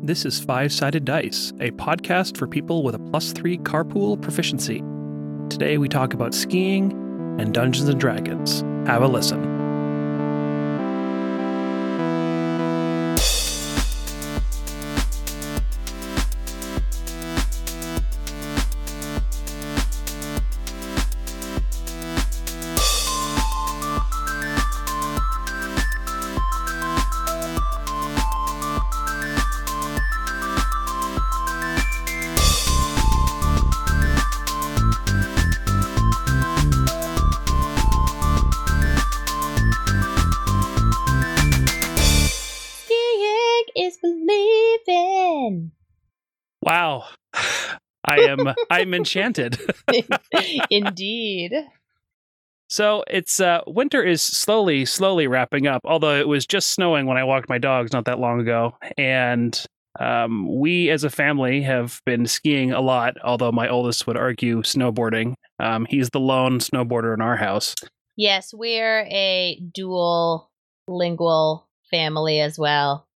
This is Five Sided Dice, a podcast for people with a plus three carpool proficiency. Today we talk about skiing and Dungeons and Dragons. Have a listen. I'm enchanted. Indeed. So it's uh winter is slowly, slowly wrapping up, although it was just snowing when I walked my dogs not that long ago. And um, we as a family have been skiing a lot, although my oldest would argue snowboarding. Um, he's the lone snowboarder in our house. Yes, we're a dual lingual family as well.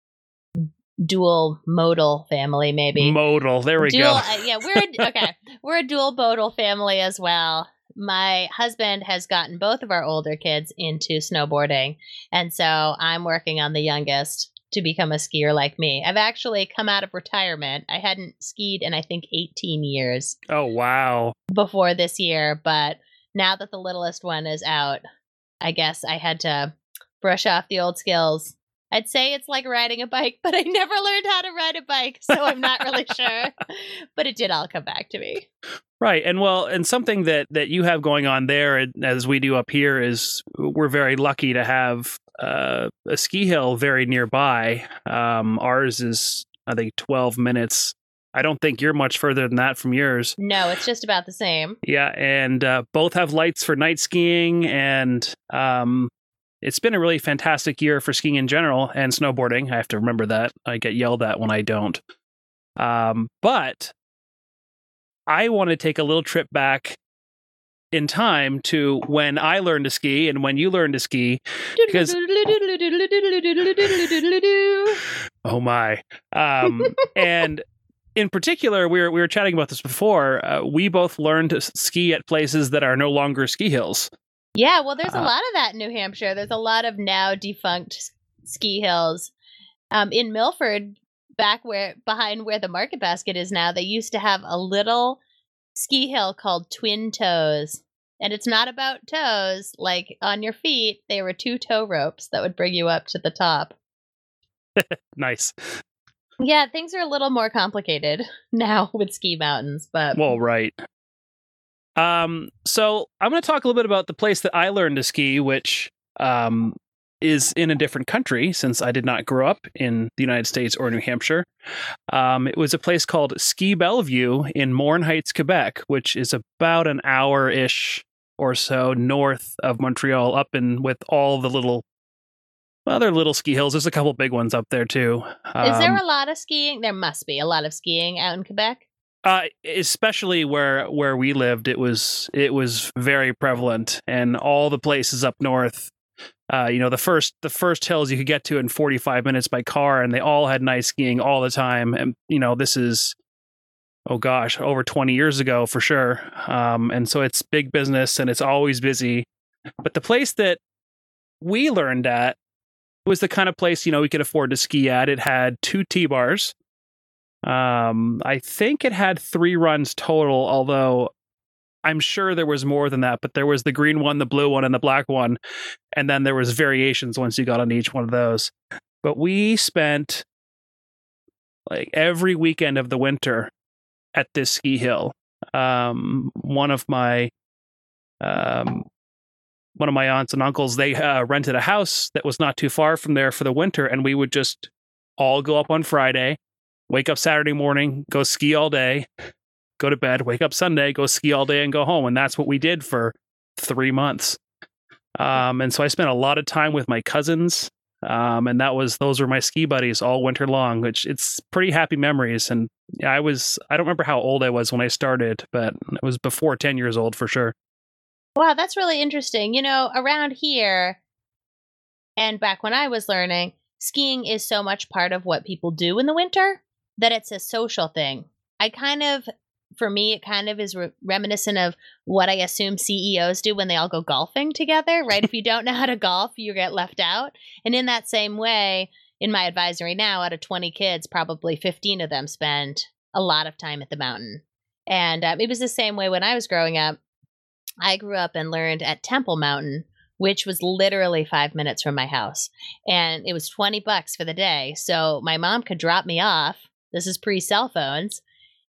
Dual modal family, maybe. Modal. There we dual, go. uh, yeah, we're a, okay. We're a dual modal family as well. My husband has gotten both of our older kids into snowboarding, and so I'm working on the youngest to become a skier like me. I've actually come out of retirement. I hadn't skied in I think 18 years Oh wow. before this year, but now that the littlest one is out, I guess I had to brush off the old skills. I'd say it's like riding a bike, but I never learned how to ride a bike, so I'm not really sure. But it did all come back to me. Right. And well, and something that that you have going on there as we do up here is we're very lucky to have uh, a ski hill very nearby. Um, ours is I think 12 minutes. I don't think you're much further than that from yours. No, it's just about the same. Yeah, and uh, both have lights for night skiing, and um, it's been a really fantastic year for skiing in general and snowboarding. I have to remember that. I get yelled at when I don't. Um, but I want to take a little trip back in time to when I learned to ski and when you learned to ski. Because- Oh my! Um, and in particular, we were we were chatting about this before. Uh, we both learned to ski at places that are no longer ski hills. Yeah, well, there's a Uh, lot of that in New Hampshire. There's a lot of now defunct ski hills. Um, in Milford, back where behind where the Market Basket is now, they used to have a little ski hill called Twin Toes. And it's not about toes, like on your feet. They were two tow ropes that would bring you up to the top. Nice. Yeah, things are a little more complicated now with ski mountains, but Well, right. Um, so I'm going to talk a little bit about the place that I learned to ski, which um, is in a different country since I did not grow up in the United States or New Hampshire. Um, it was a place called Ski Bellevue in Morin Heights, Quebec, which is about an hour ish or so north of Montreal, up in with all the little other little ski hills. There's a couple big ones up there too. is there Um, a lot of skiing? There must be a lot of skiing out in Quebec. Uh, especially where where we lived, it was it was very prevalent, and all the places up north. Uh, you know, the first the first hills you could get to in 45 minutes by car, and they all had nice skiing all the time. And you know, this is oh gosh, over 20 years ago for sure. Um, and so it's big business, and it's always busy. But the place that we learned at was the kind of place you know we could afford to ski at. It had two T bars. Um, I think it had three runs total, although I'm sure there was more than that. But there was the green one, the blue one, and the black one, and then there was variations once you got on each one of those. But we spent like every weekend of the winter at this ski hill. Um, one of my um, one of my aunts and uncles they uh, rented a house that was not too far from there for the winter, and we would just all go up on Friday, wake up Saturday morning, go ski all day, go to bed, wake up Sunday, go ski all day, and go home. And that's what we did for three months. Um, and so I spent a lot of time with my cousins. Um, and that was those were my ski buddies all winter long, which it's pretty happy memories. And I was I don't remember how old I was when I started, but it was before ten years old for sure. Wow, that's really interesting. You know, around here and back when I was learning, skiing is so much part of what people do in the winter. That it's a social thing. I kind of, for me, it kind of is re- reminiscent of what I assume CEOs do when they all go golfing together, right? if you don't know how to golf, you get left out. And in that same way, in my advisory now, out of 20 kids, probably 15 of them spend a lot of time at the mountain. And um, it was the same way when I was growing up. I grew up and learned at Temple Mountain, which was literally five minutes from my house. And it was 20 bucks for the day. So my mom could drop me off. This is pre cell phones.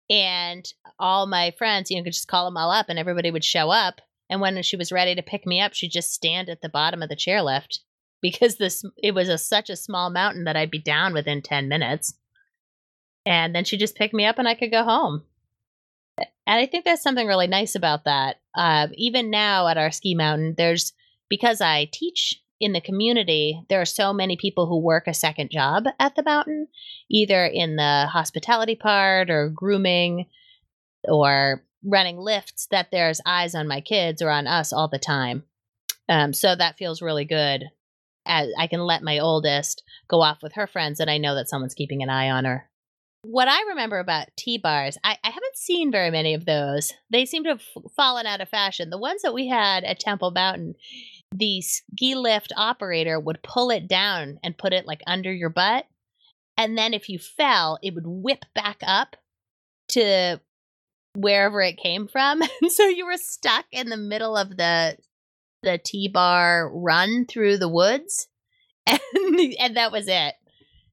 And all my friends, you know, could just call them all up and everybody would show up. And when she was ready to pick me up, she'd just stand at the bottom of the chairlift because this it was a, such a small mountain that I'd be down within 10 minutes. And then she'd just pick me up and I could go home. And I think there's something really nice about that. Uh, even now at our ski mountain, there's because I teach in the community, there are so many people who work a second job at the mountain, either in the hospitality part or grooming or running lifts, that there's eyes on my kids or on us all the time. Um, so that feels really good. As I can let my oldest go off with her friends, and I know that someone's keeping an eye on her. What I remember about T bars, I, I, haven't seen very many of those. They seem to have fallen out of fashion. The ones that we had at Temple Mountain, the ski lift operator would pull it down and put it like under your butt. And then if you fell, it would whip back up to wherever it came from. So you were stuck in the middle of the the T bar run through the woods. And, and that was it.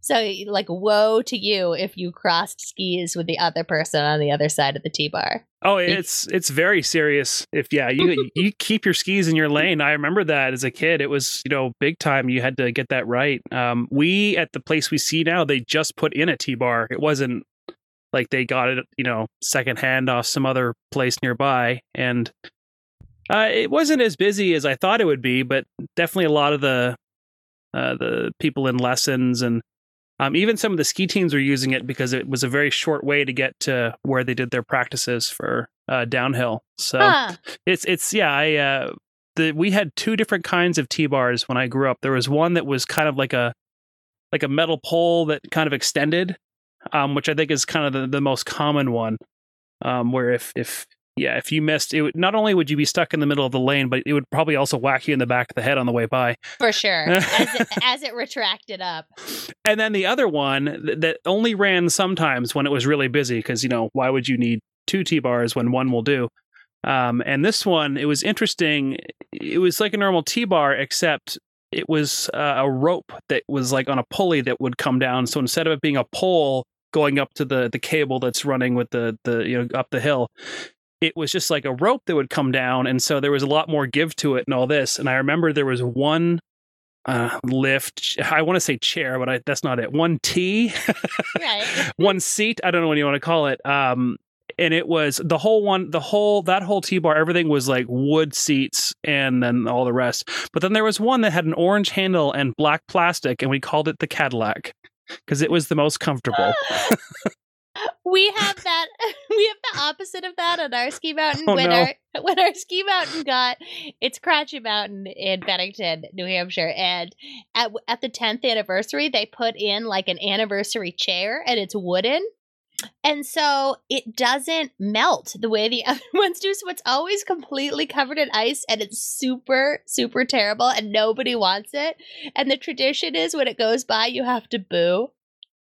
So, like, woe to you if you crossed skis with the other person on the other side of the T bar. Oh, it's it's very serious. If yeah, you you keep your skis in your lane. I remember that as a kid. It was you know big time. You had to get that right. Um, we at the place we see now, they just put in a T bar. It wasn't like they got it you know secondhand off some other place nearby, and uh, it wasn't as busy as I thought it would be. But definitely a lot of the uh, the people in lessons and um, even some of the ski teams were using it because it was a very short way to get to where they did their practices for uh, downhill. So huh. it's it's yeah. I uh, the we had two different kinds of T bars when I grew up. There was one that was kind of like a like a metal pole that kind of extended, um, which I think is kind of the, the most common one. Um, where if if yeah, if you missed, it would, not only would you be stuck in the middle of the lane, but it would probably also whack you in the back of the head on the way by. For sure, as, it, as it retracted up. And then the other one that, that only ran sometimes when it was really busy, because you know why would you need two T bars when one will do? Um, and this one, it was interesting. It was like a normal T bar, except it was uh, a rope that was like on a pulley that would come down. So instead of it being a pole going up to the the cable that's running with the the you know up the hill, it was just like a rope that would come down and so there was a lot more give to it and all this and i remember there was one uh, lift i want to say chair but I, that's not it one t right. one seat i don't know what you want to call it um, and it was the whole one the whole that whole t-bar everything was like wood seats and then all the rest but then there was one that had an orange handle and black plastic and we called it the cadillac because it was the most comfortable we have that we have the opposite of that on our ski mountain oh, when no. our when our ski mountain got it's Crotched Mountain in Bennington, New Hampshire, and at at the 10th anniversary they put in like an anniversary chair and it's wooden. And so it doesn't melt the way the other ones do. So it's always completely covered in ice and it's super, super terrible and nobody wants it. And the tradition is when it goes by, you have to boo.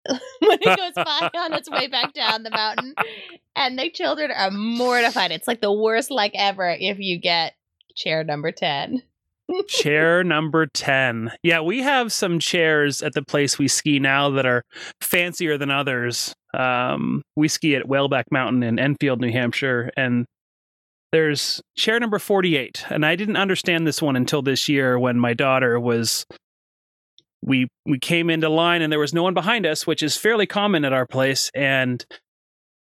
when it goes by on its way back down the mountain. And the children are mortified. It's like the worst like ever if you get chair number 10. chair number 10. Yeah, we have some chairs at the place we ski now that are fancier than others. Um, we ski at Whaleback Mountain in Enfield, New Hampshire, and there's chair number 48. And I didn't understand this one until this year when my daughter was we we came into line and there was no one behind us, which is fairly common at our place. And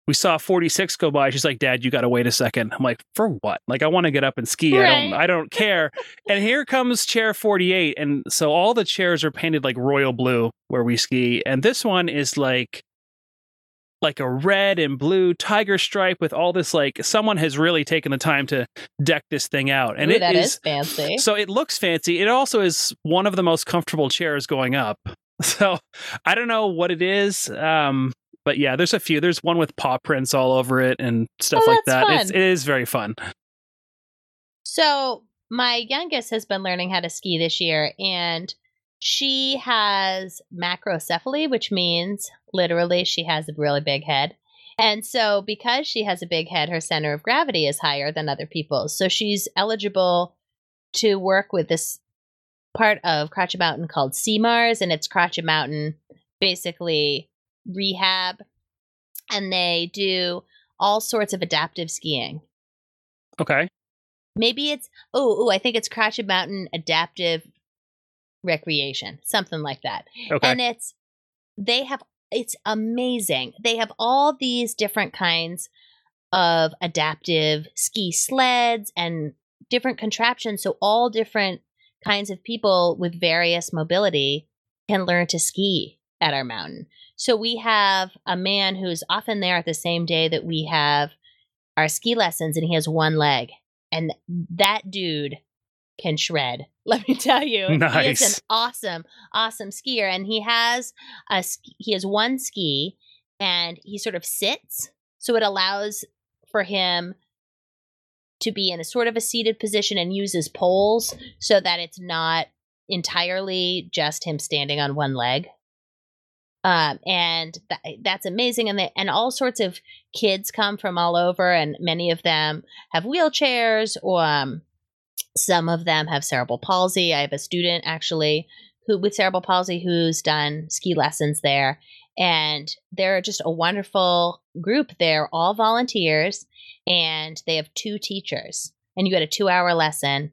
we saw 46 go by. She's like, "Dad, you got to wait a second. I'm like, "For what? Like, I want to get up and ski. Right. I don't. I don't care." and here comes chair 48, and so all the chairs are painted like royal blue where we ski, and this one is like like a red and blue tiger stripe with all this like someone has really taken the time to deck this thing out and Ooh, it that is, is fancy so it looks fancy it also is one of the most comfortable chairs going up so i don't know what it is um but yeah, there's a few. There's one with paw prints all over it and stuff Oh, like that. It's, it is very fun. So my youngest has been learning how to ski this year, and she has macrocephaly, which means literally she has a really big head. And so, because she has a big head, her center of gravity is higher than other people's. So, she's eligible to work with this part of Crotched Mountain called CMARS, and it's Crotched Mountain basically rehab. And they do all sorts of adaptive skiing Okay. maybe it's oh, oh I think it's Crotched Mountain Adaptive Recreation, something like that. Okay. And it's they have it's amazing. They have all these different kinds of adaptive ski sleds and different contraptions so all different kinds of people with various mobility can learn to ski at our mountain. So we have a man who's often there at the same day that we have our ski lessons and he has one leg and that dude can shred. Let me tell you, he is an awesome, awesome skier, and he has a he has one ski, and he sort of sits, so it allows for him to be in a sort of a seated position and uses poles so that it's not entirely just him standing on one leg. Um, and that, that's amazing, and they, and all sorts of kids come from all over, and many of them have wheelchairs, or um, some of them have cerebral palsy. I have a student actually who with cerebral palsy who's done ski lessons there, and they're just a wonderful group. They're all volunteers, and they have two teachers, and you get a two-hour lesson,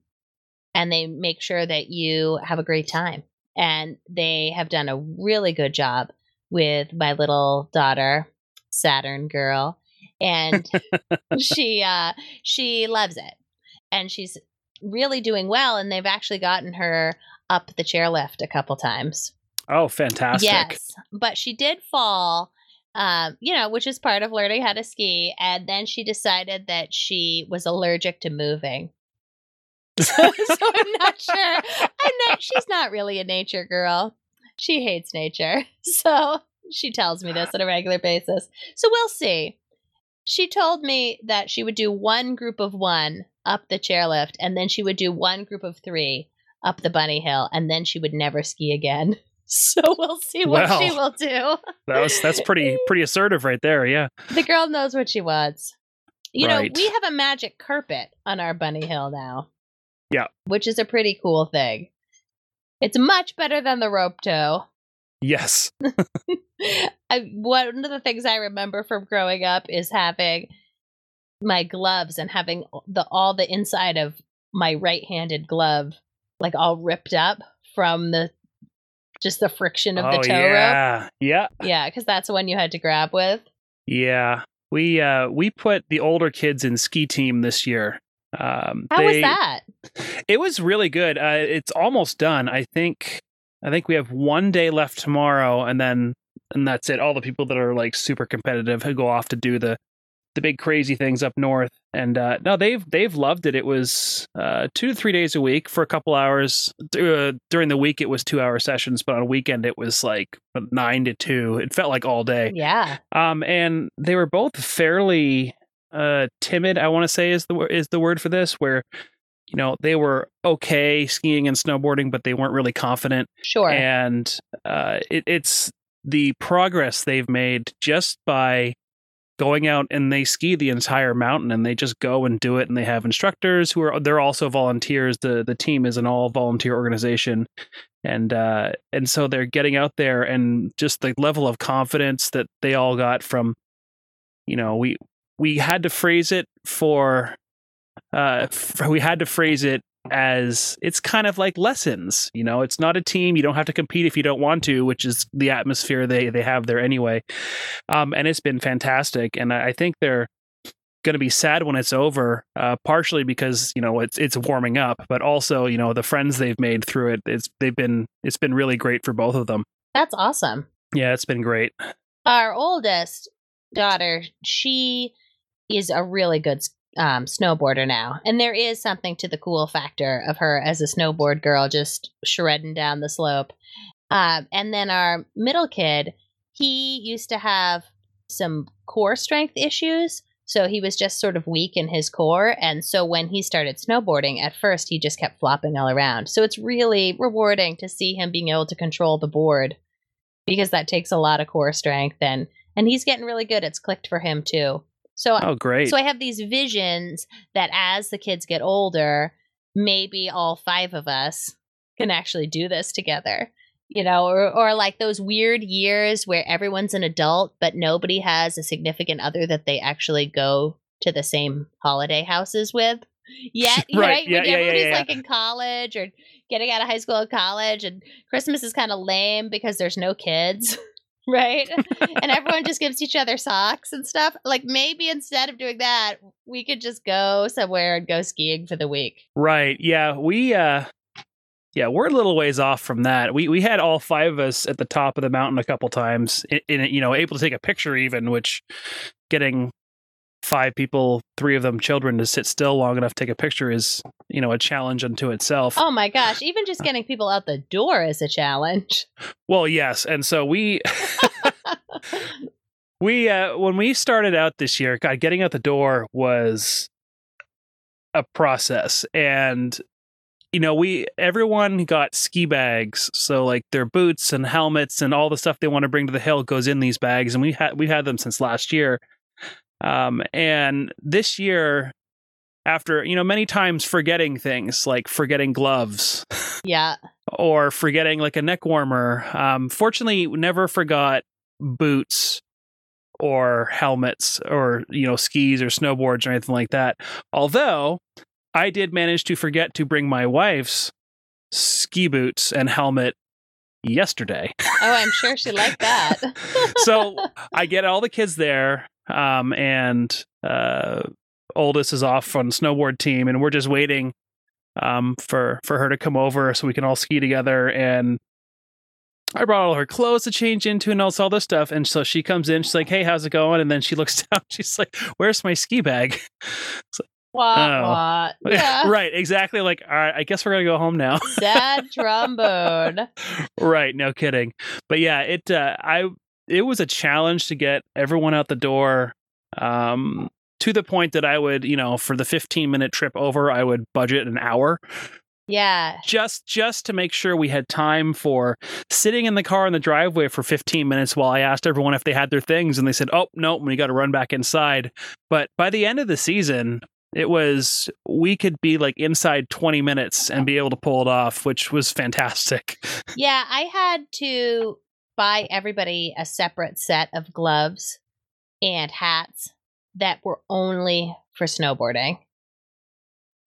and they make sure that you have a great time. And they have done a really good job with my little daughter, Saturn girl, and she uh, she loves it, and she's really doing well. And they've actually gotten her up the chairlift a couple times. oh, fantastic. Yes, but she did fall. Um, you know, which is part of learning how to ski, and then she decided that she was allergic to moving. so, so I'm not sure. I'm not. She's not really a nature girl. She hates nature, so she tells me this on a regular basis. So we'll see. She told me that she would do one group of one up the chairlift, and then she would do one group of three up the bunny hill, and then she would never ski again. So we'll see what she will do. That was that's pretty pretty assertive right there. Yeah. The girl knows what she wants. You know, we have a magic carpet on our bunny hill now. Yeah. Which is a pretty cool thing. It's much better than the rope tow. Yes. I, one of the things I remember from growing up is having my gloves and having the all the inside of my right-handed glove like all ripped up from the just the friction of the oh tow rope. yeah. Yeah. Yeah, because that's the one you had to grab with. Yeah. We uh we put the older kids in ski team this year. Um How was that? It was really good. Uh, it's almost done. I think I think we have one day left tomorrow and then and that's it. All the people that are like super competitive who go off to do the the big crazy things up north. And uh no, they've they've loved it. It was uh 2 to 3 days a week for a couple hours. Uh, during the week it was 2-hour sessions, but on a weekend it was like 9 to 2. It felt like all day. Yeah. Um, and they were both fairly uh timid. I want to say is the is the word for this, where you know they were okay skiing and snowboarding, but they weren't really confident. Sure. And uh, it, it's the progress they've made just by going out and they ski the entire mountain and they just go and do it and they have instructors who are they're also volunteers. The the team is an all volunteer organization. And uh and so they're getting out there and just the level of confidence that they all got from you know we we had to phrase it for uh we had to phrase it as it's kind of like lessons you know? It's not a team you don't have to compete if you don't want to which is the atmosphere they they have there anyway. Um and it's been fantastic and i I think they're going to be sad when it's over uh partially because you know it's it's warming up but also you know the friends they've made through it it's they've been it's been really great for both of them. That's awesome. yeah it's been great. Our oldest daughter, she is a really good um, snowboarder now. And there is something to the cool factor of her as a snowboard girl just shredding down the slope. Um, and then our middle kid, he used to have some core strength issues. So he was just sort of weak in his core. And so when he started snowboarding, at first he just kept flopping all around. So it's really rewarding to see him being able to control the board because that takes a lot of core strength and and he's getting really good. It's clicked for him too. So Oh, great. so I have these visions that as the kids get older, maybe all five of us can actually do this together. You know, or or like those weird years where everyone's an adult but nobody has a significant other that they actually go to the same holiday houses with. Yet, Right, right? yeah, when yeah, everybody's yeah. like in college or getting out of high school or college and Christmas is kind of lame because there's no kids. Right? and everyone just gives each other socks and stuff. Like maybe instead of doing that, we could just go somewhere and go skiing for the week. Right. Yeah. We uh yeah, we're a little ways off from that. We we had all five of us at the top of the mountain a couple times in, in you know, able to take a picture even, which getting five people, three of them children to sit still long enough to take a picture is, you know, a challenge unto itself. Oh my gosh, even just getting people out the door is a challenge. Well, yes. And so we we uh when we started out this year, God, getting out the door was a process. And you know, we everyone got ski bags, so like their boots and helmets and all the stuff they want to bring to the hill goes in these bags, and we had we've had them since last year. Um, and this year, after you know many times forgetting things like forgetting gloves yeah. or forgetting like a neck warmer, um, fortunately, never forgot boots or helmets or you know skis or snowboards or anything like that. Although I did manage to forget to bring my wife's ski boots and helmet yesterday. Oh, I'm sure she liked that. so I get all the kids there, um, and uh, oldest is off on snowboard team, and we're just waiting um, for for her to come over so we can all ski together. And I brought all her clothes to change into and all all this stuff. And so she comes in, she's like, "Hey, how's it going?" And then she looks down, she's like, "Where's my ski bag?" Wah, Oh. Yeah. right, exactly. Like, all right, I guess we're gonna go home now. Sad trombone. right no kidding but yeah it uh, i it was a challenge to get everyone out the door um to the point that i would you know for the 15 minute trip over i would budget an hour. Yeah. just just to make sure we had time for sitting in the car in the driveway for 15 minutes while i asked everyone if they had their things and they said oh no we got to run back inside. But by the end of the season it was we could be like inside 20 minutes and be able to pull it off which was fantastic. Yeah, I had to buy everybody a separate set of gloves and hats that were only for snowboarding.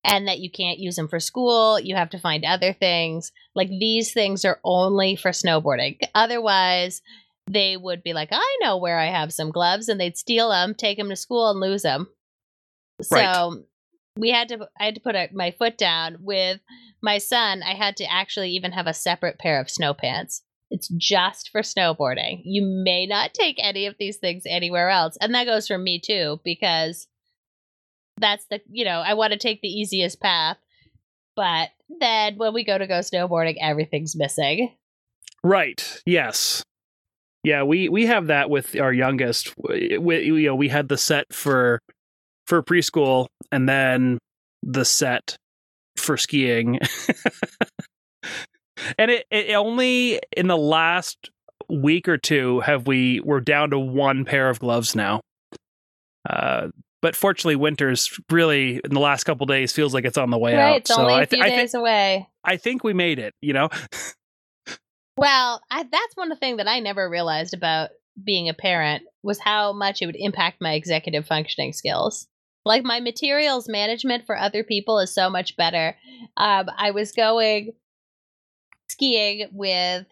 And that you can't use them for school. You have to find other things. Like these things are only for snowboarding. Otherwise, they would be like, I know where I have some gloves, and they'd steal them, take them to school, and lose them. So we had to, I had to put a, my foot down with my son. I had to actually even have a separate pair of snow pants. It's just for snowboarding. You may not take any of these things anywhere else. And that goes for me too, because that's the, you know, I want to take the easiest path. But then when we go to go snowboarding, everything's missing. Right. Yes. Yeah, we we have that with our youngest. We, we you know we had the set for for preschool and then the set for skiing. and it, it only in the last week or two have we we're down to one pair of gloves now. Uh but fortunately winter's really in the last couple days feels like it's on the way right. out. It's only I a few I, thi- days away. I think we made it, you know. Well, I, that's one thing that I never realized about being a parent was how much it would impact my executive functioning skills. Like my materials management for other people is so much better. Um, I was going skiing with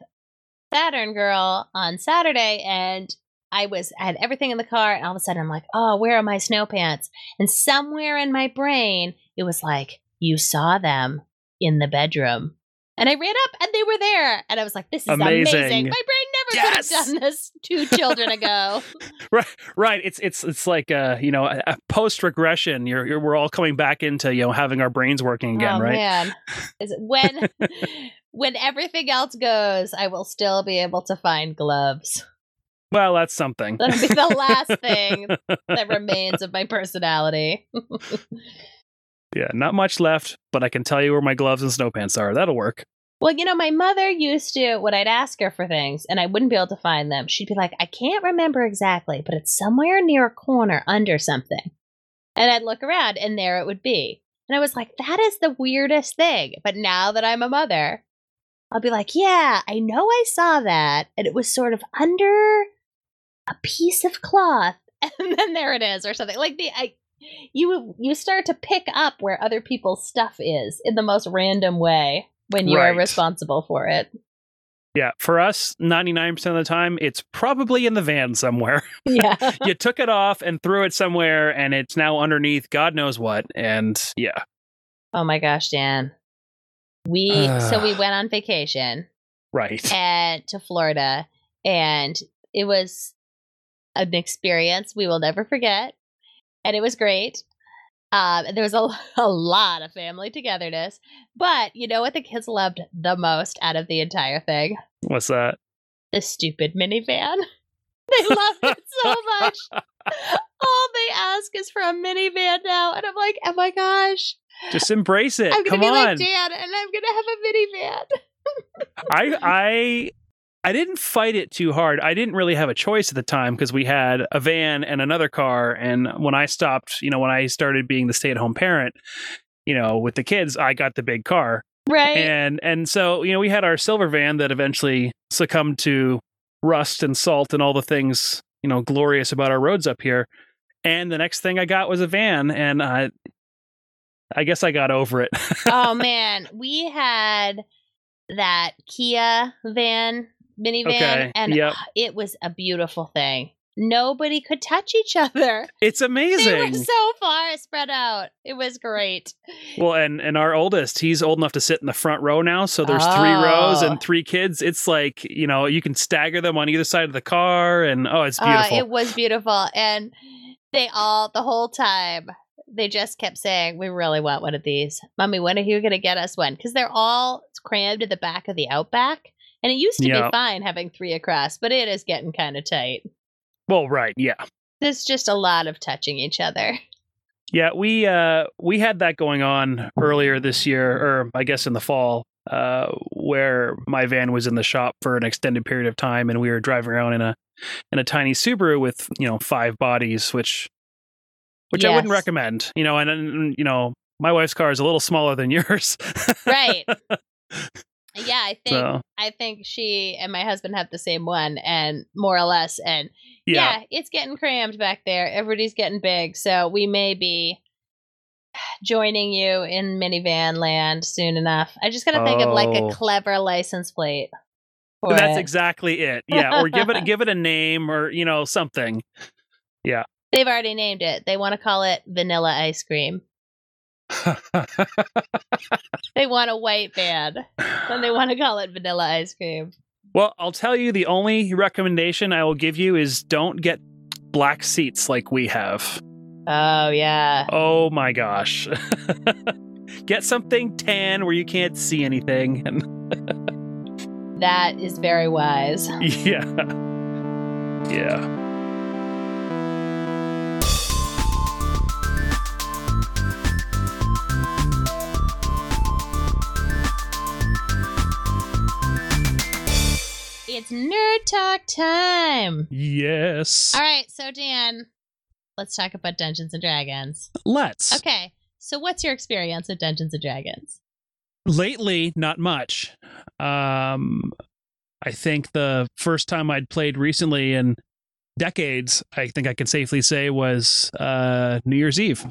Saturn Girl on Saturday, and I was I had everything in the car, and all of a sudden I'm like, oh, where are my snow pants? And somewhere in my brain, it was like, you saw them in the bedroom. And I ran up and they were there. And I was like, this is amazing. Amazing. My brain never Yes. could have done this two children ago. right right it's it's it's like uh you know a, a post regression you're, you're we're all coming back into you know having our brains working again oh right man. Is when when everything else goes, I will still be able to find gloves. Well, that's something. That'll be the last thing that remains of my personality. Yeah, not much left, but I can tell you where my gloves and snow pants are. That'll work. Well, you know, my mother used to, when I'd ask her for things and I wouldn't be able to find them, she'd be like, I can't remember exactly, but it's somewhere near a corner under something. And I'd look around and there it would be. And I was like, that is the weirdest thing. But now that I'm a mother, I'll be like, yeah, I know I saw that. And it was sort of under a piece of cloth. And then there it is, or something. Like the, I, you you start to pick up where other people's stuff is in the most random way when you Right. are responsible for it. Yeah, for us, 99% of the time, it's probably in the van somewhere. Yeah. you took it off and threw it somewhere, and it's now underneath God knows what. And yeah, oh my gosh, Dan. We so we went on vacation right. and to Florida and it was an experience we will never forget. And it was great. Um, and there was a, a lot of family togetherness. But you know what the kids loved the most out of the entire thing? What's that? the stupid minivan. They loved it so much. All they ask is for a minivan now. And I'm like, oh my gosh. Just embrace it. I'm to Come be on. like Dan and I'm going to have a minivan. I I I didn't fight it too hard. I didn't really have a choice at the time because we had a van and another car. And when I stopped, you know, when I started being the stay-at-home parent, you know, with the kids, I got the big car. Right. And and so, you know, we had our silver van that eventually succumbed to rust and salt and all the things, you know, glorious about our roads up here. And the next thing I got was a van and I I guess I got over it. oh man, we had that Kia van, minivan, Okay, and yep. it was a beautiful thing. Nobody could touch each other. it's They amazing. were so far spread out. It was great. Well, and and our oldest, he's old enough to sit in the front row now. So there's three rows Oh. and three kids. It's like you know you can stagger them on either side of the car, and oh, it's Uh, beautiful. it was beautiful. And they all, the whole time, they just kept saying, We really want one of these. Mommy, when are you going to get us one? Because they're all crammed in the back of the Outback. And it used to Yeah. be fine having three across, but it is getting kind of tight. Well, right, yeah, There's just a lot of touching each other. yeah. We uh we had that going on earlier this year, or I guess in the fall, uh, where my van was in the shop for an extended period of time, and we were driving around in a in a tiny Subaru with you know five bodies, which which I wouldn't recommend. You know, and, and you know my wife's car is a little smaller than yours, Right. Yeah, I think so I think she and my husband have the same one and more or less and yeah. yeah, it's getting crammed back there. Everybody's getting big, so we may be joining you in minivan land soon enough. I just gotta think of like Oh. a clever license plate. That's it. exactly it. Yeah, or give it give it a name or you know something. Yeah, they've already named it. They want to call it vanilla ice cream. They want a white van, and they want to call it vanilla ice cream. well, I'll tell you the only recommendation I will give you is don't get black seats like we have. Oh yeah. Oh my gosh. get something tan where you can't see anything That is very wise. yeah. Yeah. It's nerd talk time. Yes. All right, so Dan, let's talk about Dungeons and Dragons. Let's. Okay, so what's your experience with Dungeons and Dragons? lately not much um i think the first time i'd played recently in decades i think i can safely say was uh new year's eve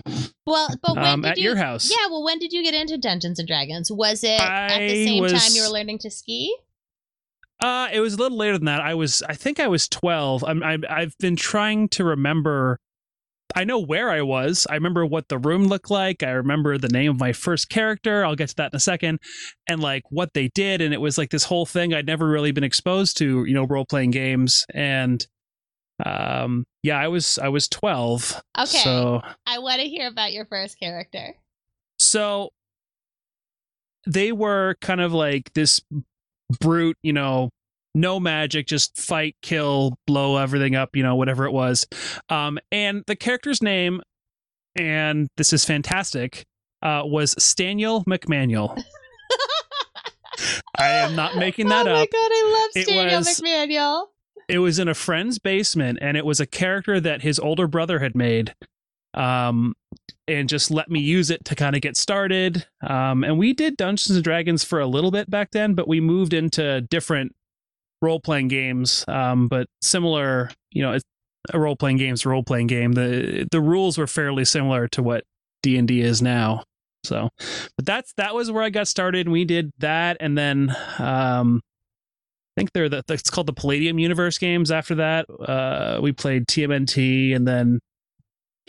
Well, but when um did at you? your house Yeah, well, when did you get into Dungeons and Dragons? Was it at the I same time you were learning to ski? Uh it was a little later than that. I was i think i was 12 i'm I, i've been trying to remember i know where i was. I remember what the room looked like. I remember the name of my first character. I'll get to that in a second. And like what they did. And it was like this whole thing i'd never really been exposed to you know role-playing games. And um yeah i was i was 12 Okay, so I want to hear about your first character. so they were kind of like this brute, you know, no magic, just fight, kill, blow everything up, you know, whatever it was. Um, and the character's name, and this is fantastic, uh, was Staniel McManuel. I am not making that up. oh my god, I love was- McManuel. It was in a friend's basement, and it was a character that his older brother had made. Um, and just let me use it to kind of get started. Um, and we did Dungeons and Dragons for a little bit back then, but we moved into different role playing games. Um, but similar, you know, it's a role playing game's role playing game. The the rules were fairly similar to what D and D is now. So, but that's that was where I got started. We did that, and then um, I think they're the it's called the Palladium Universe games. After that, uh, we played TMNT, and then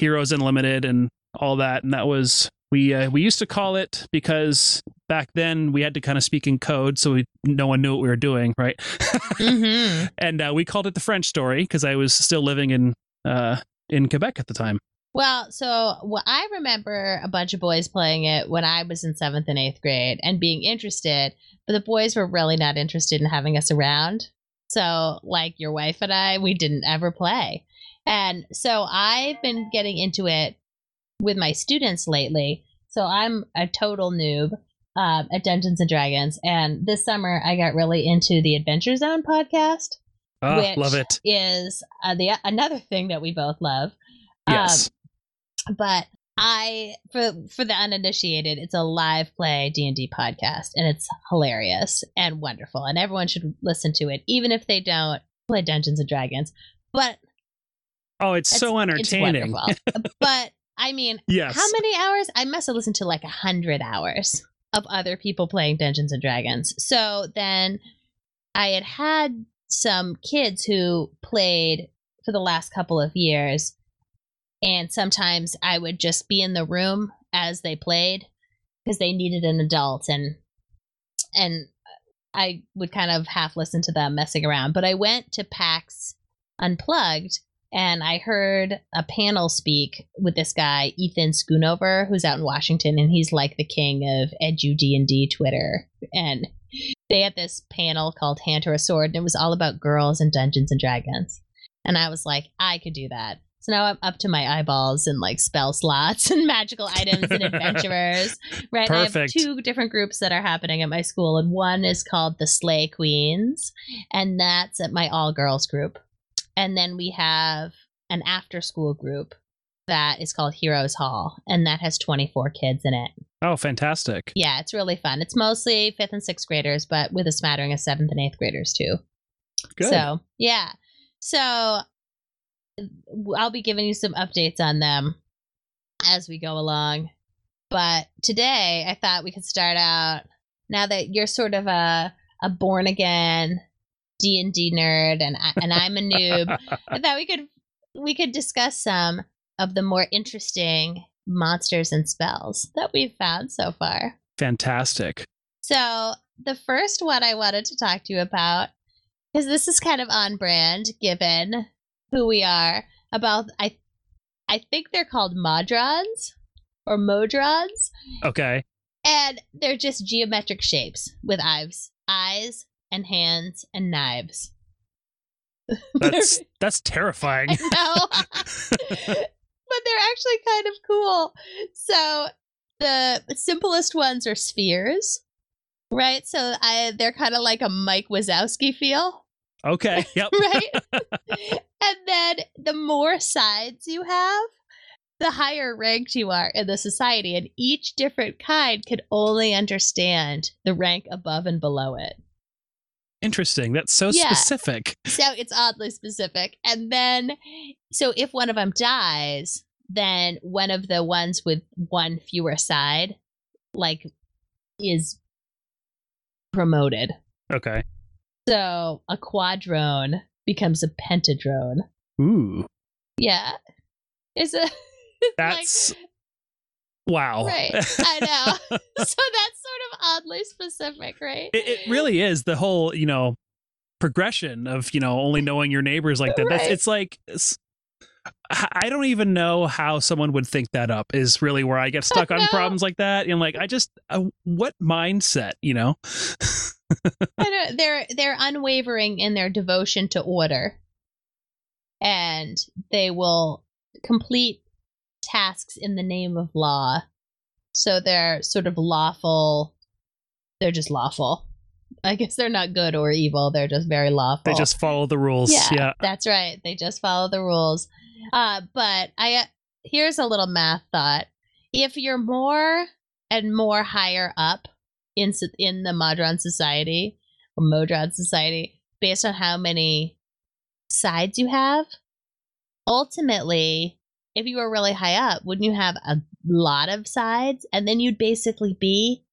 Heroes Unlimited, and all that. And that was we uh, we used to call it because back then we had to kind of speak in code, so we, no one knew what we were doing, right? Mm-hmm. and uh, we called it the French Story because I was still living in uh, in Quebec at the time. Well, so well, I remember a bunch of boys playing it when I was in seventh and eighth grade and being interested, but the boys were really not interested in having us around. So, like your wife and I, we didn't ever play. And so I've been getting into it with my students lately. So I'm a total noob um, at Dungeons and Dragons. And this summer, I got really into the Adventure Zone podcast Ah, Which- love it. is uh, the another thing that we both love. Yes. Um, but I for for the uninitiated, it's a live play D and D podcast, and it's hilarious and wonderful, and everyone should listen to it, even if they don't play Dungeons and Dragons. But oh, it's, so it's entertaining. wonderful. Uh, but I mean, yes. how many hours? I must have listened to like a hundred hours of other people playing Dungeons and Dragons. So then I had had some kids who played for the last couple of years, and sometimes I would just be in the room as they played because they needed an adult, and and I would kind of half listen to them messing around. But I went to PAX Unplugged and I heard a panel speak with this guy Ethan Schoonover, who's out in Washington, and he's like the king of edu D and D Twitter. And they had this panel called Hand to a Sword, and it was all about girls and Dungeons and Dragons. And I was like, I could do that. So now I'm up to my eyeballs in like spell slots and magical items and adventurers. Right? I have Perfect. two different groups that are happening at my school, and one is called the Slay Queens, and that's at my all girls group. And then we have an after school group that is called Heroes Hall, and that has 24 kids in it. Oh, fantastic. Yeah, it's really fun. It's mostly fifth and sixth graders, but with a smattering of seventh and eighth graders too. Good. So, yeah. So, I'll be giving you some updates on them as we go along. But today, I thought we could start out now that you're sort of a a born again D and D nerd, and I, and I'm a noob. I thought we could we could discuss some of the more interesting monsters and spells that we've found so far. fantastic. So the first one I wanted to talk to you about, because this is kind of on brand given who we are, about I I think they're called modrons or modrons, Okay. and they're just geometric shapes with eyes, eyes and hands and knives. That's that's terrifying. But they're actually kind of cool. So the simplest ones are spheres, right? So I they're kind of like a Mike Wazowski feel, Okay. Yep. right? and then the more sides you have, the higher ranked you are in the society, and each different kind can only understand the rank above and below it. Interesting. That's so Yeah. specific. So it's oddly specific. And then, so if one of them dies, then one of the ones with one fewer side, like, is promoted. Okay. So a quadrone becomes a pentadrone. Ooh. Yeah. It's a. That's wow. Right. I know. so that's sort of oddly specific, right? It, it really is the whole, you know, progression of, you know, only knowing your neighbors like that. That's it's like it's, I I don't even know how someone would think that up. Is really where I get stuck on problems like that. And like, I just uh, what mindset, you know? I don't, they're they're unwavering in their devotion to order, and they will complete tasks in the name of law. So they're sort of lawful. They're just lawful. I guess they're not good or evil. They're just very lawful. They just follow the rules. yeah, Yeah. that's right. They just follow the rules. Uh, but I uh, here's a little math thought: if you're more and more higher up in in the Modron society or Modron society, based on how many sides you have, ultimately, if you were really high up, wouldn't you have a lot of sides, and then you'd basically be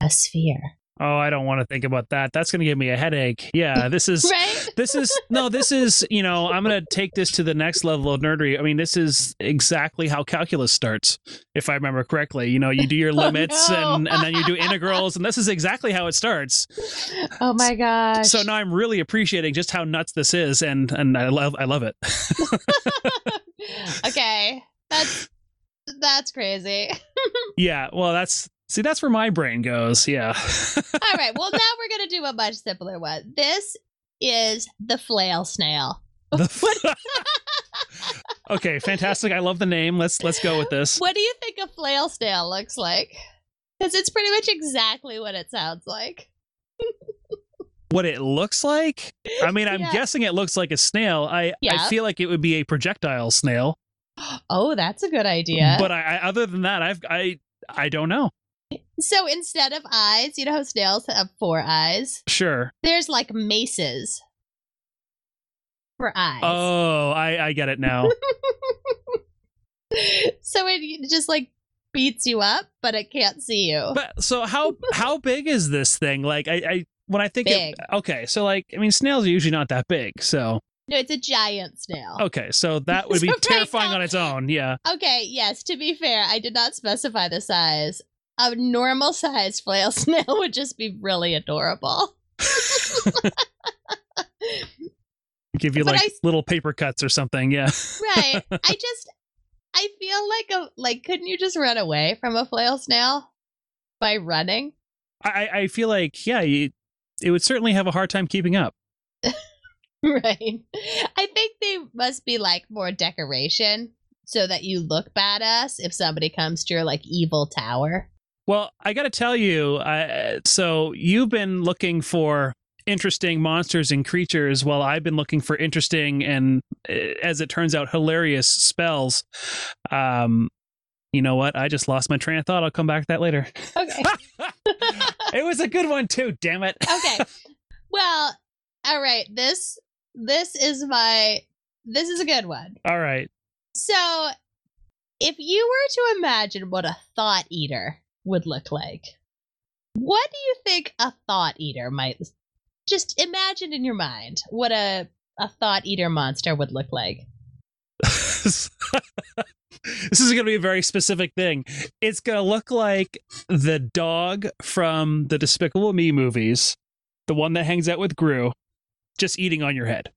a sphere, Oh, I don't want to think about that. That's going to give me a headache. Yeah, this is right? this is no this is you know i'm going to take this to the next level of nerdery i mean this is exactly how calculus starts if i remember correctly you know you do your Oh, limits no. and and then you do integrals and this is exactly how it starts oh my gosh! so now i'm really appreciating just how nuts this is and and i love i love it okay, that's that's crazy. yeah well that's see that's where my brain goes yeah All right, well now we're gonna do a much simpler one. This is the flail snail. The- okay fantastic i love the name let's let's go with this What do you think a flail snail looks like? Because it's pretty much exactly what it sounds like. What it looks like i mean i'm Yeah. guessing it looks like a snail i Yeah. i feel like it would be a projectile snail Oh, that's a good idea. But I, I, other than that, I've I I don't know. so instead of eyes, you know how snails have four eyes? Sure. There's like maces for eyes. Oh, I I get it now. so it just like beats you up, but it can't see you. but so how how big is this thing? Like I, I when I think Big. Okay, so like I mean snails are usually not that big. So no, it's a giant snail. okay, so that would be So right terrifying now- on its own. Yeah. Okay, yes, to be fair, I did not specify the size. A normal sized flail snail would just be really adorable. Give you But like I- little paper cuts or something. Yeah. Right. I just I feel like a like couldn't you just run away from a flail snail by running? I I feel like yeah, you, it would certainly have a hard time keeping up. Right. I think they must be like more decoration so that you look badass if somebody comes to your like evil tower. Well, I got to tell you, I, so you've been looking for interesting monsters and creatures while I've been looking for interesting and, uh, as it turns out, hilarious spells. Um, you know what? I just lost my train of thought. I'll come back to that later. Okay. it was a good one too. Damn it. okay. Well, all right. This this is my this is a good one. All right. So, if you were to imagine what a thought eater would look like, what do you think a thought eater might just imagine in your mind what a a thought eater monster would look like? this is going to be a very specific thing. It's going to look like the dog from the Despicable Me movies, the one that hangs out with Gru, just eating on your head,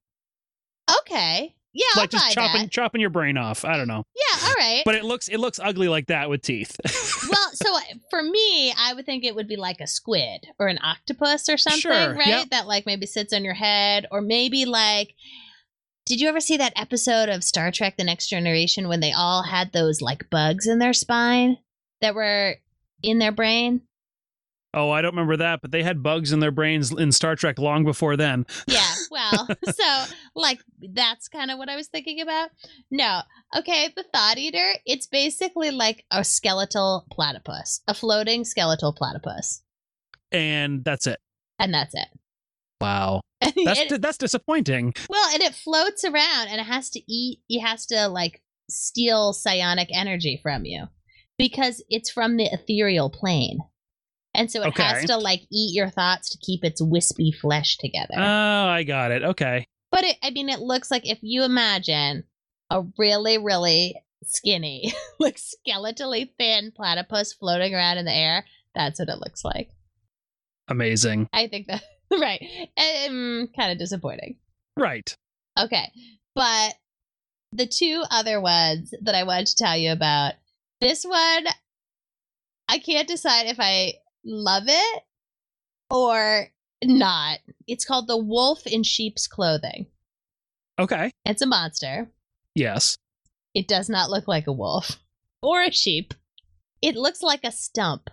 Okay. Yeah, like I'll just chopping that. chopping your brain off. I don't know, Yeah, all right. but it looks it looks ugly like that with teeth. well, so uh, for me, I would think it would be like a squid or an octopus or something, Sure, right? yep. That like maybe sits on your head, or maybe like. Did you ever see that episode of Star Trek: The Next Generation when they all had those like bugs in their spine that were in their brain? oh, I don't remember that, but they had bugs in their brains in Star Trek long before then. Yeah, well, so like that's kind of what I was thinking about. No, okay, the thought eater, it's basically like a skeletal platypus, a floating skeletal platypus, And that's it. and that's it. Wow, And that's it- that's disappointing. well, and it floats around, and it has to eat. It has to like steal psionic energy from you because it's from the ethereal plane. And so it Okay. has to like eat your thoughts to keep its wispy flesh together. Oh, I got it. Okay. But it, I mean, it looks like if you imagine a really, really skinny, like skeletally thin platypus floating around in the air, that's what it looks like. Amazing. I think that, right. Um, kind of disappointing. Right. Okay. But the two other ones that I wanted to tell you about. This one, I can't decide if I love it or not. It's called the wolf in sheep's clothing. Okay. It's a monster. Yes. It does not look like a wolf or a sheep. It looks like a stump.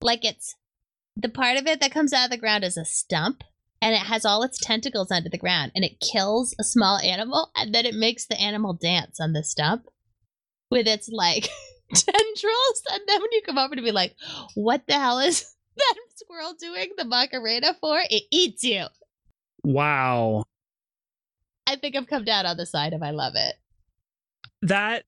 Like it's the part of it that comes out of the ground is a stump and it has all its tentacles under the ground and it kills a small animal and then it makes the animal dance on the stump with its like tendrils. And then when you come over to be like what the hell is that squirrel doing the macarena for? It eats you. Wow. i think i've come down on the side of i love it. That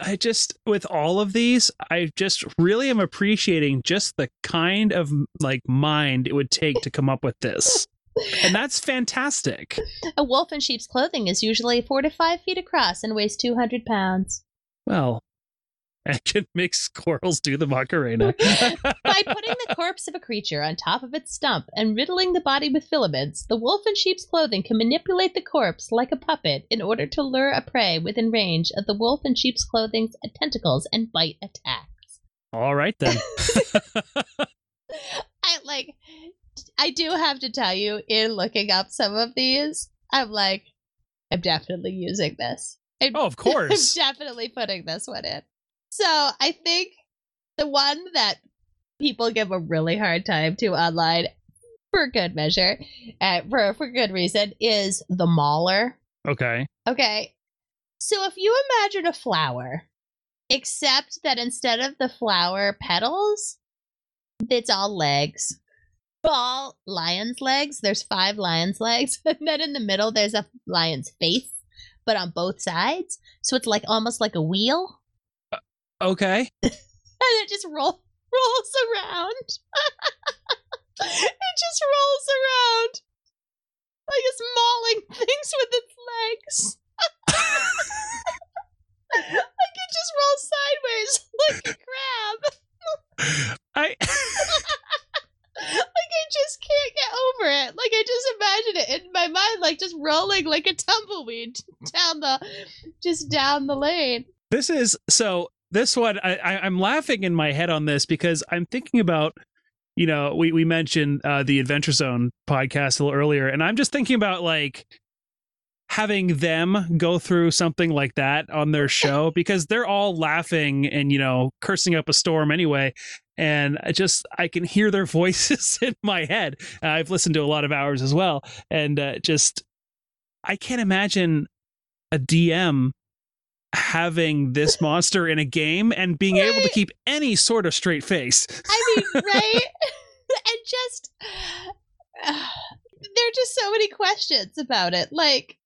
I just with all of these, I just really am appreciating just the kind of like mind it would take to come up with this. And that's fantastic. a wolf in sheep's clothing is usually four to five feet across and weighs 200 pounds Well, I can make squirrels do the Macarena. By putting the corpse of a creature on top of its stump and riddling the body with filaments, the wolf in sheep's clothing can manipulate the corpse like a puppet in order to lure a prey within range of the wolf in sheep's clothing's tentacles and bite attacks. All right then. I like I do have to tell you, in looking up some of these, I'm like, I'm definitely using this. I'm oh, of course. I'm definitely putting this one in. So I think the one that people give a really hard time to online, for good measure, uh, for for good reason, is the mauler. Okay. Okay, so if you imagine a flower, except that instead of the flower petals, it's all legs. All lion's legs. There's five lion's legs, and then in the middle there's a lion's face, but on both sides. So it's like almost like a wheel, Okay. and it just roll, rolls around. it just rolls around like it's mauling things with its legs. like it just rolls sideways like a crab. I like I just can't get over it. Like I just imagine it in my mind, like just rolling like a tumbleweed down the, just down the lane. this is so this one I, I i'm laughing in my head on this because i'm thinking about you know we we mentioned uh the adventure zone podcast a little earlier and i'm just thinking about like having them go through something like that on their show because they're all laughing and you know cursing up a storm anyway and I just i can hear their voices in my head. Uh, i've listened to a lot of hours as well and uh, just i can't imagine a dm having this monster in a game and being able to keep any sort of straight face. I mean, right? and just there are just so many questions about it. Like,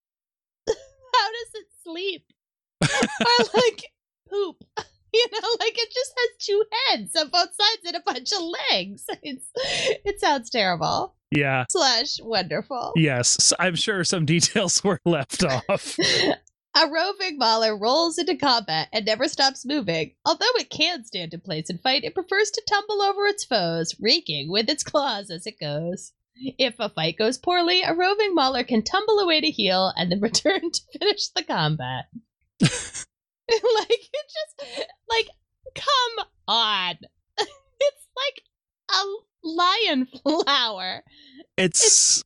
how does it sleep? or like poop? You know, like it just has two heads on both sides and a bunch of legs. It's it sounds terrible. Yeah. Slash wonderful. Yes. I'm sure some details were left off. A roving mauler rolls into combat and never stops moving. Although it can stand in place and fight, it prefers to tumble over its foes, raking with its claws as it goes. If a fight goes poorly, a roving mauler can tumble away to heal and then return to finish the combat. like it just like come on. it's like a lion flower. It's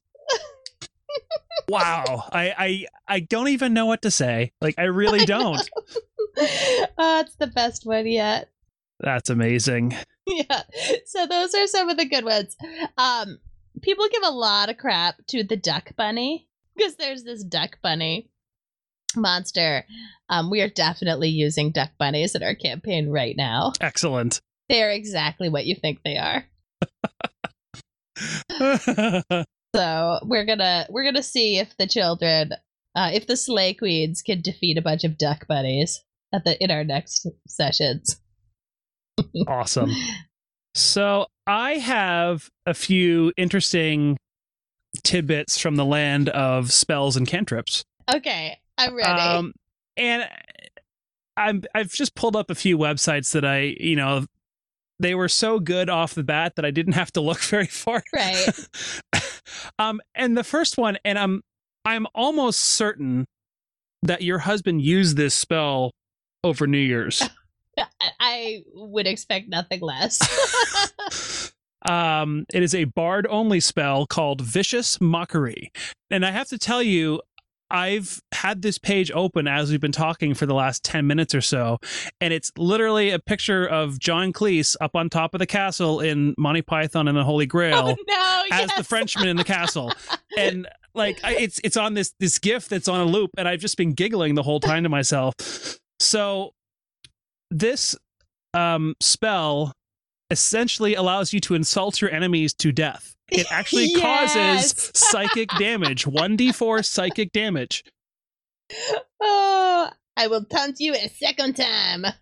wow. I, I I don't even know what to say. Like I really don't. oh, it's the best one yet. That's amazing. yeah. So those are some of the good ones. Um, people give a lot of crap to the duck bunny because there's this duck bunny monster. Um, we are definitely using duck bunnies in our campaign right now. Excellent. They're exactly what you think they are. So we're gonna we're gonna see if the children, uh, if the slay queens can defeat a bunch of duck buddies at the in our next sessions. awesome. So I have a few interesting tidbits from the land of spells and cantrips. Okay, I'm ready. Um, and I'm I've just pulled up a few websites that I you know they were so good off the bat that I didn't have to look very far. Right. um, and the first one, and I'm I'm almost certain that your husband used this spell over New Year's. I- I would expect nothing less. um, it is a bard only spell called Vicious Mockery. And I have to tell you, I've had this page open as we've been talking for the last 10 minutes or so, and it's literally a picture of John Cleese up on top of the castle in Monty Python and the Holy Grail oh no! as the. Frenchman in the castle. And like I, it's it's on this this gif that's on a loop and I've just been giggling the whole time to myself. So this um spell essentially allows you to insult your enemies to death. It actually Yes. causes psychic damage, 1d4 psychic damage. Oh, I will taunt you a second time.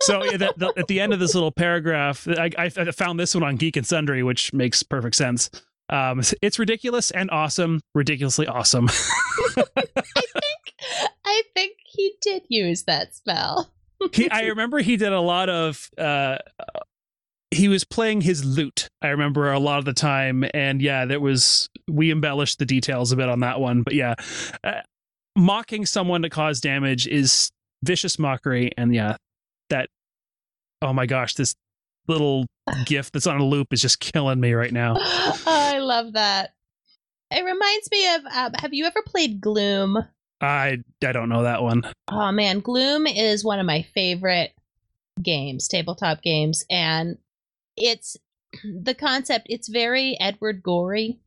So the, the, at the end of this little paragraph, I, I I found this one on Geek and Sundry, which makes perfect sense. Um, it's- ridiculous and awesome, ridiculously awesome. I think he did use that spell. he, I remember he did a lot of. Uh, he was playing his lute. I remember a lot of the time, and yeah, that was we embellished the details a bit on that one. But yeah, uh, mocking someone to cause damage is vicious mockery, and yeah, that. Oh my gosh, this little gif that's on a loop is just killing me right now. oh, I love that. It reminds me of um, have you ever played Gloom? I I don't know that one. Oh man, Gloom is one of my favorite games, tabletop games, and it's the concept. It's very Edward Gorey.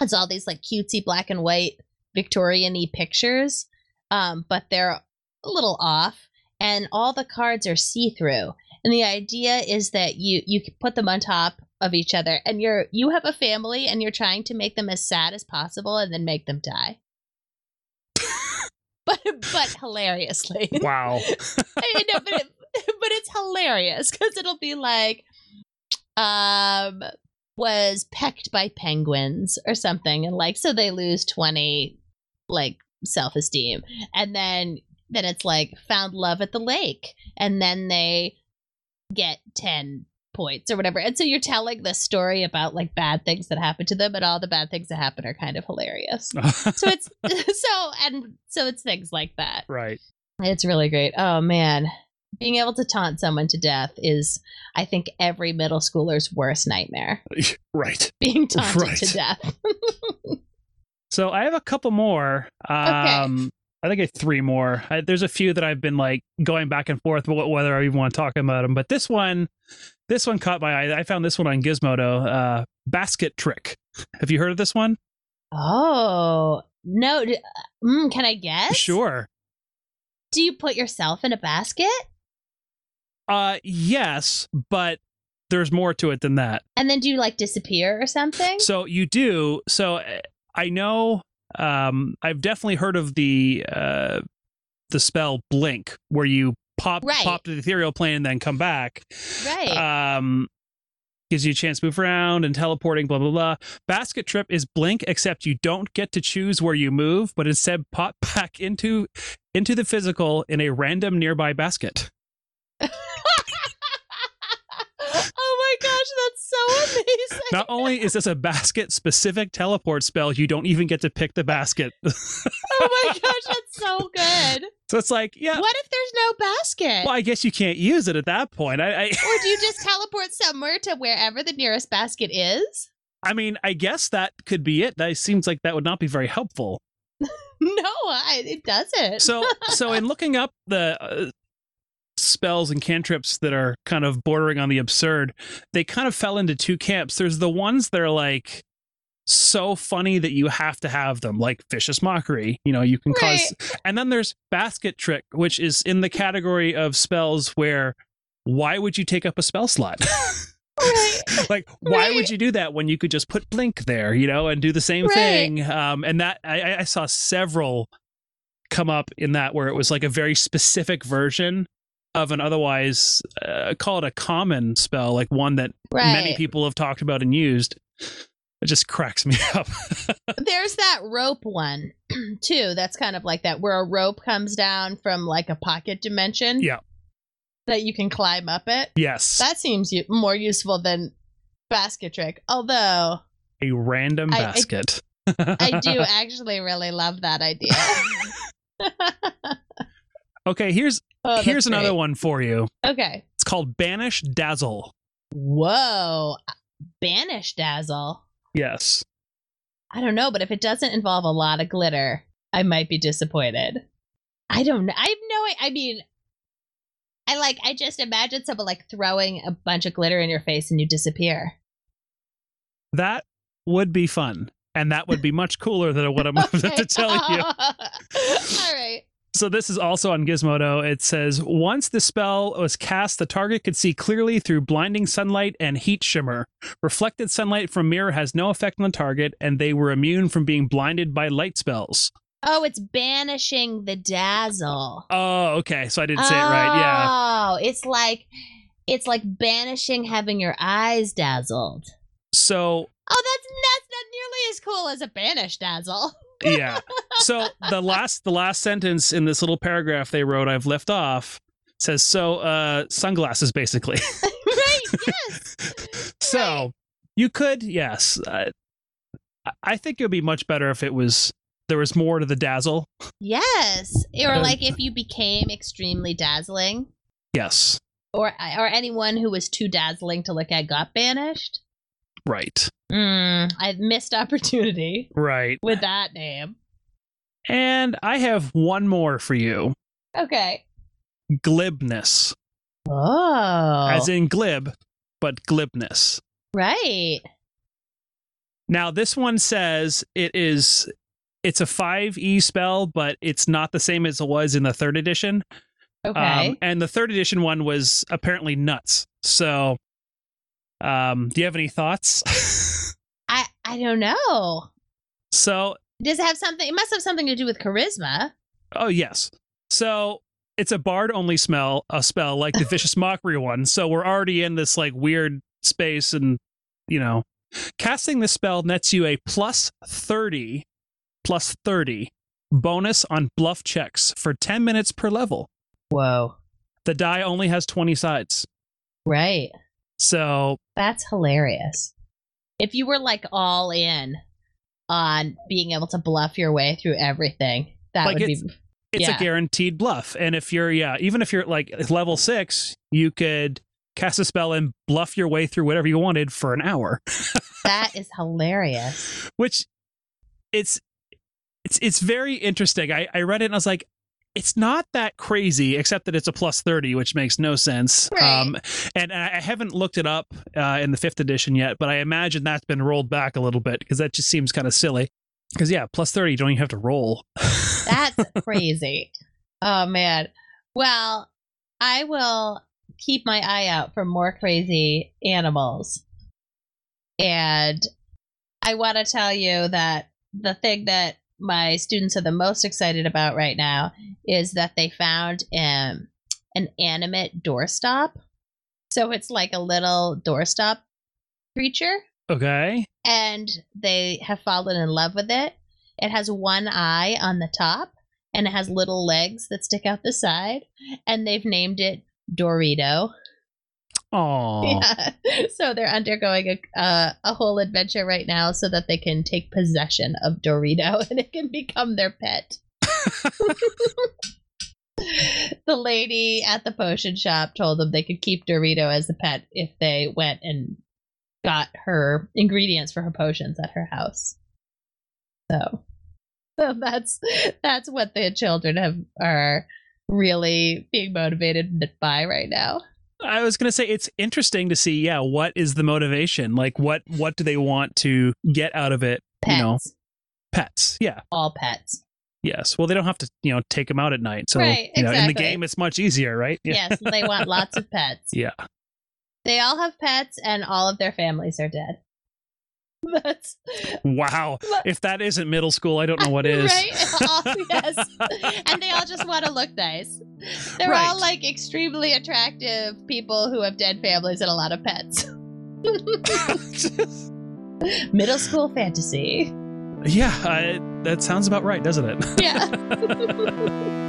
It's all these like cutesy black and white Victorian-y pictures, um, but they're a little off, and all the cards are see-through. And the idea is that you you put them on top of each other, and you're you have a family, and you're trying to make them as sad as possible, and then make them die. but but hilariously. Wow. I know, but, it, but it's hilarious because it'll be like, um, was pecked by penguins or something, and like so they lose twenty like self esteem, and then then it's like found love at the lake, and then they get ten points or whatever, and so you're telling the story about like bad things that happen to them, and all the bad things that happen are kind of hilarious. So it's so and so it's things like that. right. It's really great. Oh man. Being able to taunt someone to death is, I think, every middle schooler's worst nightmare. Right. Being taunted Right. to death. So I have a couple more. Um, I think I have three more. I, there's a few that I've been like going back and forth wh- whether I even want to talk about them. But this one, this one caught my eye. I found this one on Gizmodo. Uh, basket trick. Have you heard of this one? oh no! Mm, can I guess? Sure. Do you put yourself in a basket Uh, yes, but there's more to it than that. and then do you like disappear or something? So you do. So I know. Um, I've definitely heard of the uh, the spell blink, where you pop Right. pop to the ethereal plane and then come back. right. um gives you a chance to move around and teleporting blah blah blah basket trick is blink except you don't get to choose where you move but instead pop back into into the physical in a random nearby basket that's so amazing. not only is this a basket specific teleport spell you don't even get to pick the basket oh my gosh, that's so good. so it's like yeah What if there's no basket? well i guess you can't use it at that point i i, Or do you just teleport somewhere to wherever the nearest basket is? I mean i guess that could be it that seems like that would not be very helpful No, I, it doesn't. so so in looking up the uh, spells and cantrips that are kind of bordering on the absurd they kind of fell into two camps there's the ones that are like so funny that you have to have them like vicious mockery you know you can cause and then there's basket trick which is in the category of spells where why would you take up a spell slot right. like why Right. would you do that when you could just put blink there you know and do the same Right. thing um and that I, I saw several come up in that where it was like a very specific version of an otherwise uh, call it a common spell like one that Right. many people have talked about and used it just cracks me up There's that rope one too. That's kind of like that, where a rope comes down from like a pocket dimension. Yeah. That you can climb up it. yes That seems u- more useful than basket trick. Although a random I- I- basket I do actually really love that idea. Okay, here's Oh, here's another one for you. Okay. It's called Banish Dazzle. Whoa. Banish dazzle. Yes. I don't know, but if it doesn't involve a lot of glitter, I might be disappointed. I don't know. I have no I mean I like I just imagine someone like throwing a bunch of glitter in your face and you disappear. That would be fun. And that would be much cooler than what I'm about to tell you. All right. So this is also on Gizmodo. It says once the spell was cast, the target could see clearly through blinding sunlight and heat shimmer. Reflected sunlight from mirror has no effect on the target, and they were immune from being blinded by light spells. Oh, it's banishing the dazzle. Oh, okay. So I didn't say it right. Yeah. Oh, it's like it's like banishing having your eyes dazzled. So Oh, that's that's not nearly as cool as a banish dazzle. yeah. So the last the last sentence in this little paragraph they wrote, I've left off, says so. Uh, sunglasses, basically. right? Yes. So you could, yes. Uh, I- think it would be much better if it was there was more to the dazzle. Yes. Or like if you became extremely dazzling, Yes, or or anyone who was too dazzling to look at got banished. Right, Mm, I missed opportunity right. with that name. And I have one more for you: Okay. glibness, Oh. as in glib, but glibness. right. Now this one says it is. It's a 5e spell, but it's not the same as it was in the third edition. Okay. Um, and the third edition one was apparently nuts. So, um, do you have any thoughts? I I don't know. so, Does it have something? It must have something to do with charisma. oh yes. So it's a bard only smell a spell like the vicious mockery one. So we're already in this like weird space, and you know, casting this spell nets you a plus thirty, plus thirty bonus on bluff checks for ten minutes per level. Whoa. The die only has twenty sides. Right. So That's hilarious. If you were like all in on being able to bluff your way through everything, that Like would be it's- it's Yeah. a guaranteed bluff. And if you're, yeah, even if you're like level six, you could cast a spell and bluff your way through whatever you wanted for an hour, that is hilarious. which it's, it's, it's very interesting. I, I read it and I was like, it's not that crazy, except that it's a plus 30, which makes no sense. Right. Um, and I haven't looked it up uh, in the fifth edition yet, but I imagine that's been rolled back a little bit because that just seems kind of silly. Because, yeah, plus 30, you don't even have to roll. That's crazy. Oh man. Well, I will keep my eye out for more crazy animals. And I want to tell you that the thing that my students are the most excited about right now is that they found um, an animate doorstop. So it's like a little doorstop creature okay. and they have fallen in love with it. It has one eye on the top and it has little legs that stick out the side, and they've named it Dorito. Oh, Yeah. So they're undergoing a uh, a whole adventure right now so that they can take possession of Dorito and it can become their pet. the lady at the potion shop told them they could keep Dorito as a pet if they went and got her ingredients for her potions at her house. So, so that's that's what the children have are really being motivated by right now. I was gonna say it's interesting to see, yeah, what is the motivation? Like what what do they want to get out of it? Pets, You know, pets. Yeah. all pets. Yes. Well, they don't have to, you know, take them out at night. So, Right, you know, in the game, it's much easier, right? Yeah. Yes, they want lots of pets. Yeah. They all have pets, and all of their families are dead. That's Wow. If that isn't middle school, I don't know what is. Right? Oh, yes. and they all just want to look nice. They're all like extremely attractive people who have dead families and a lot of pets. Middle school fantasy. yeah. I, that sounds about right, doesn't it? Yeah.